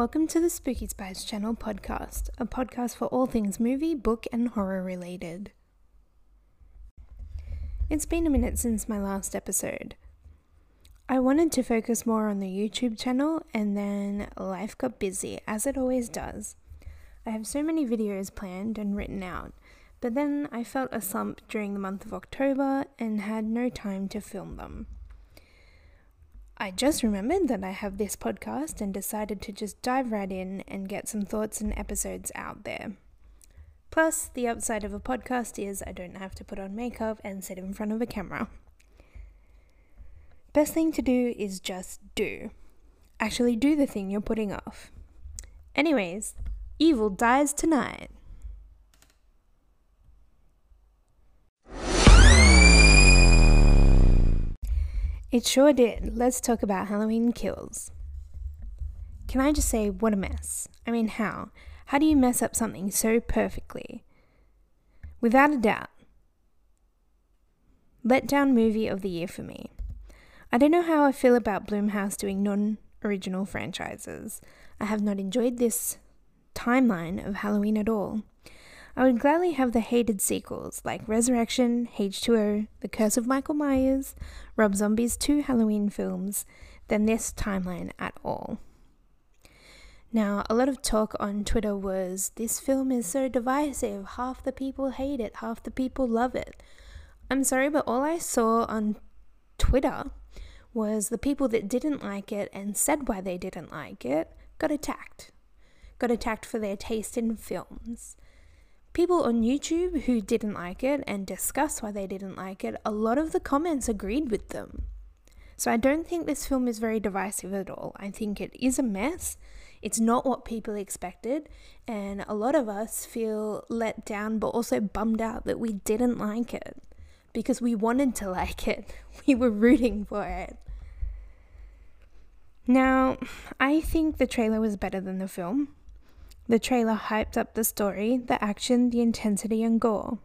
Welcome to the Spooky Spice Channel podcast, a podcast for all things movie, book, and horror related. It's been a minute since my last episode. I wanted to focus more on the YouTube channel, and then life got busy, as it always does. I have so many videos planned and written out, but then I felt a slump during the month of October and had no time to film them. I just remembered that I have this podcast and decided to just dive right in and get some thoughts and episodes out there. Plus, the upside of a podcast is I don't have to put on makeup and sit in front of a camera. Best thing to do is just do. Actually, do the thing you're putting off. Anyways, evil dies tonight. It sure did. Let's talk about Halloween Kills. Can I just say, what a mess? I mean, how? How do you mess up something so perfectly? Without a doubt, letdown movie of the year for me. I don't know how I feel about Blumhouse doing non original franchises. I have not enjoyed this timeline of Halloween at all. I would gladly have the hated sequels like Resurrection, H2O, The Curse of Michael Myers, Rob Zombie's two Halloween films than this timeline at all. Now, a lot of talk on Twitter was this film is so divisive, half the people hate it, half the people love it. I'm sorry, but all I saw on Twitter was the people that didn't like it and said why they didn't like it got attacked. Got attacked for their taste in films people on YouTube who didn't like it and discuss why they didn't like it, a lot of the comments agreed with them. So I don't think this film is very divisive at all. I think it is a mess. It's not what people expected, and a lot of us feel let down but also bummed out that we didn't like it because we wanted to like it. We were rooting for it. Now, I think the trailer was better than the film. The trailer hyped up the story, the action, the intensity, and gore.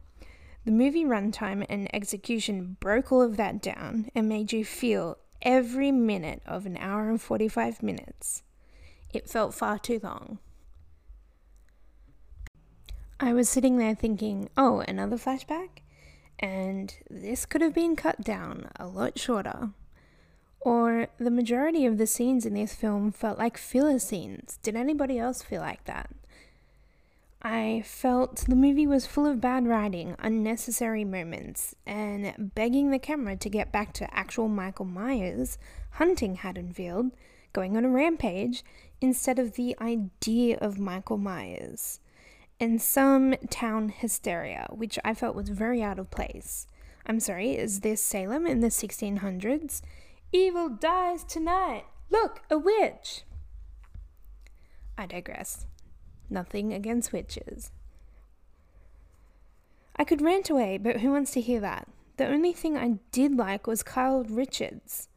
The movie runtime and execution broke all of that down and made you feel every minute of an hour and 45 minutes. It felt far too long. I was sitting there thinking, oh, another flashback? And this could have been cut down a lot shorter. Or the majority of the scenes in this film felt like filler scenes. Did anybody else feel like that? I felt the movie was full of bad writing, unnecessary moments, and begging the camera to get back to actual Michael Myers hunting Haddonfield, going on a rampage, instead of the idea of Michael Myers, and some town hysteria, which I felt was very out of place. I'm sorry, is this Salem in the 1600s? Evil dies tonight. Look, a witch. I digress. Nothing against witches. I could rant away, but who wants to hear that? The only thing I did like was Kyle Richards.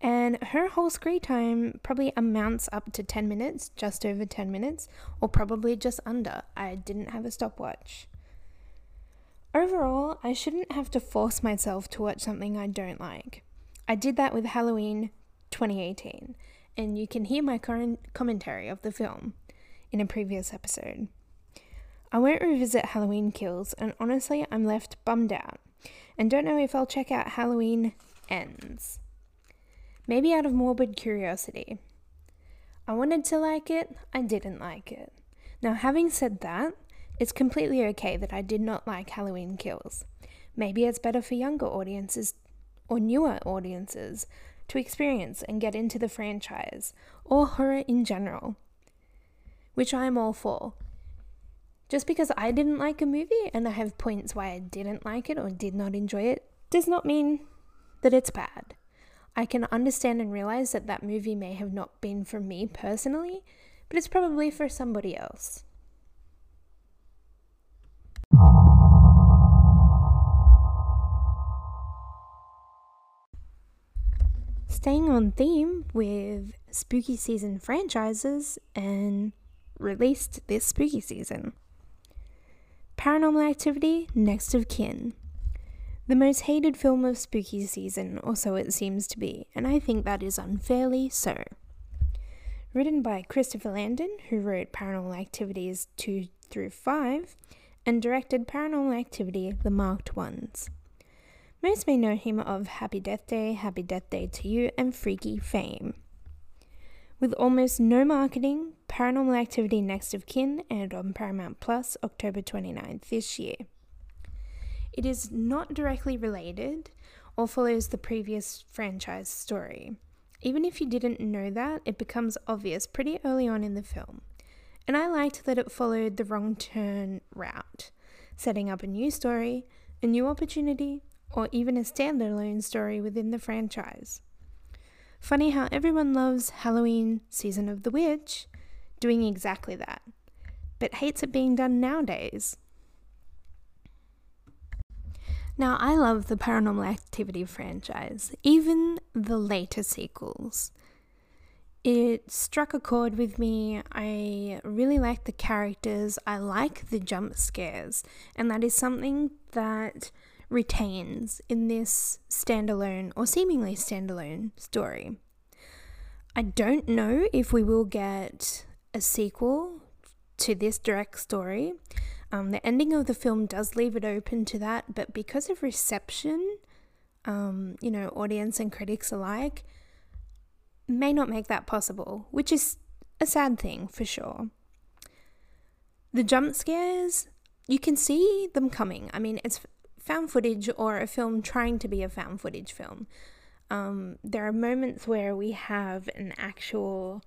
And her whole screen time probably amounts up to 10 minutes, just over 10 minutes, or probably just under. I didn't have a stopwatch. Overall, I shouldn't have to force myself to watch something I don't like. I did that with Halloween 2018, and you can hear my current commentary of the film in a previous episode. I won't revisit Halloween Kills, and honestly, I'm left bummed out and don't know if I'll check out Halloween Ends. Maybe out of morbid curiosity. I wanted to like it, I didn't like it. Now, having said that, it's completely okay that I did not like Halloween Kills. Maybe it's better for younger audiences or newer audiences to experience and get into the franchise or horror in general, which I am all for. Just because I didn't like a movie and I have points why I didn't like it or did not enjoy it does not mean that it's bad. I can understand and realize that that movie may have not been for me personally, but it's probably for somebody else. Staying on theme with spooky season franchises and released this spooky season. Paranormal Activity Next of Kin. The most hated film of spooky season, or so it seems to be, and I think that is unfairly so. Written by Christopher Landon, who wrote Paranormal Activities 2 through 5, and directed Paranormal Activity The Marked Ones. Most may know him of Happy Death Day, Happy Death Day to You, and Freaky fame. With almost no marketing, Paranormal Activity Next of Kin aired on Paramount Plus October 29th this year. It is not directly related or follows the previous franchise story. Even if you didn't know that, it becomes obvious pretty early on in the film. And I liked that it followed the wrong turn route, setting up a new story, a new opportunity, or even a standalone story within the franchise. Funny how everyone loves Halloween Season of the Witch doing exactly that, but hates it being done nowadays. Now, I love the Paranormal Activity franchise, even the later sequels. It struck a chord with me. I really like the characters, I like the jump scares, and that is something that retains in this standalone or seemingly standalone story. I don't know if we will get a sequel to this direct story. Um, the ending of the film does leave it open to that, but because of reception, um, you know, audience and critics alike, may not make that possible, which is a sad thing for sure. The jump scares, you can see them coming. I mean, it's found footage or a film trying to be a found footage film. Um, there are moments where we have an actual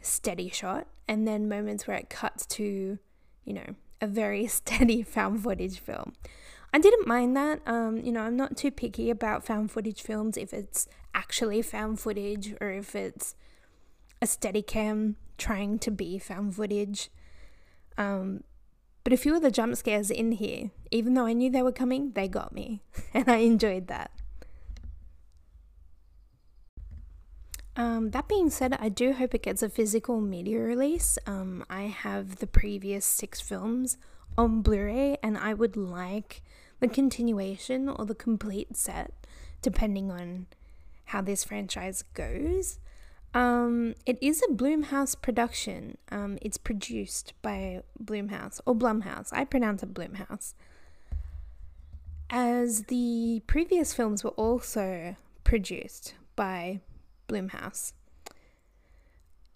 steady shot, and then moments where it cuts to, you know, a very steady found footage film. I didn't mind that. Um, you know, I'm not too picky about found footage films if it's actually found footage or if it's a steady cam trying to be found footage. Um, but a few of the jump scares in here, even though I knew they were coming, they got me. And I enjoyed that. Um, that being said, I do hope it gets a physical media release. Um, I have the previous six films on Blu ray, and I would like the continuation or the complete set, depending on how this franchise goes. Um, it is a Bloomhouse production. Um, it's produced by Bloomhouse or Blumhouse. I pronounce it Blumhouse. As the previous films were also produced by Bloomhouse.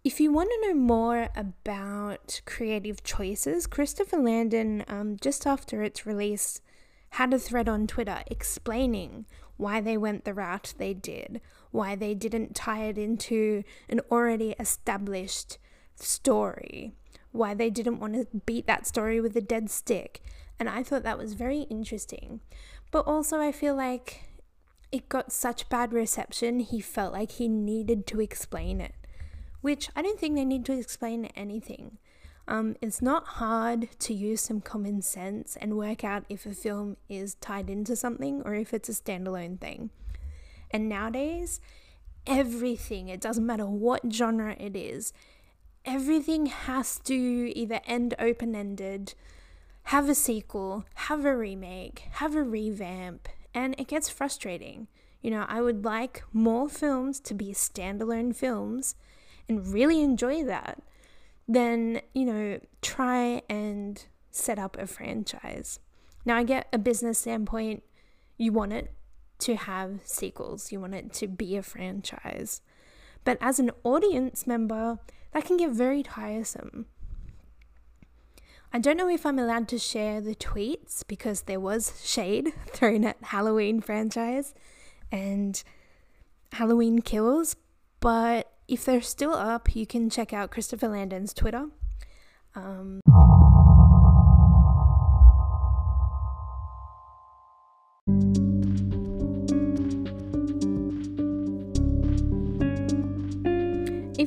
If you want to know more about creative choices, Christopher Landon, um, just after its release, had a thread on Twitter explaining why they went the route they did, why they didn't tie it into an already established story, why they didn't want to beat that story with a dead stick. And I thought that was very interesting. But also, I feel like it got such bad reception, he felt like he needed to explain it, which I don't think they need to explain anything. Um, it's not hard to use some common sense and work out if a film is tied into something or if it's a standalone thing. And nowadays, everything, it doesn't matter what genre it is, everything has to either end open ended, have a sequel, have a remake, have a revamp, and it gets frustrating. You know, I would like more films to be standalone films and really enjoy that than, you know, try and set up a franchise. Now, I get a business standpoint, you want it to have sequels, you want it to be a franchise. But as an audience member, that can get very tiresome. I don't know if I'm allowed to share the tweets because there was shade thrown at Halloween franchise and Halloween kills, but if they're still up, you can check out Christopher Landon's Twitter. Um,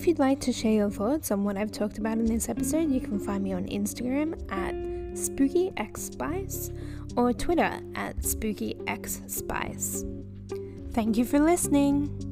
If you'd like to share your thoughts on what I've talked about in this episode, you can find me on Instagram at SpookyXSpice or Twitter at SpookyXSpice. Thank you for listening.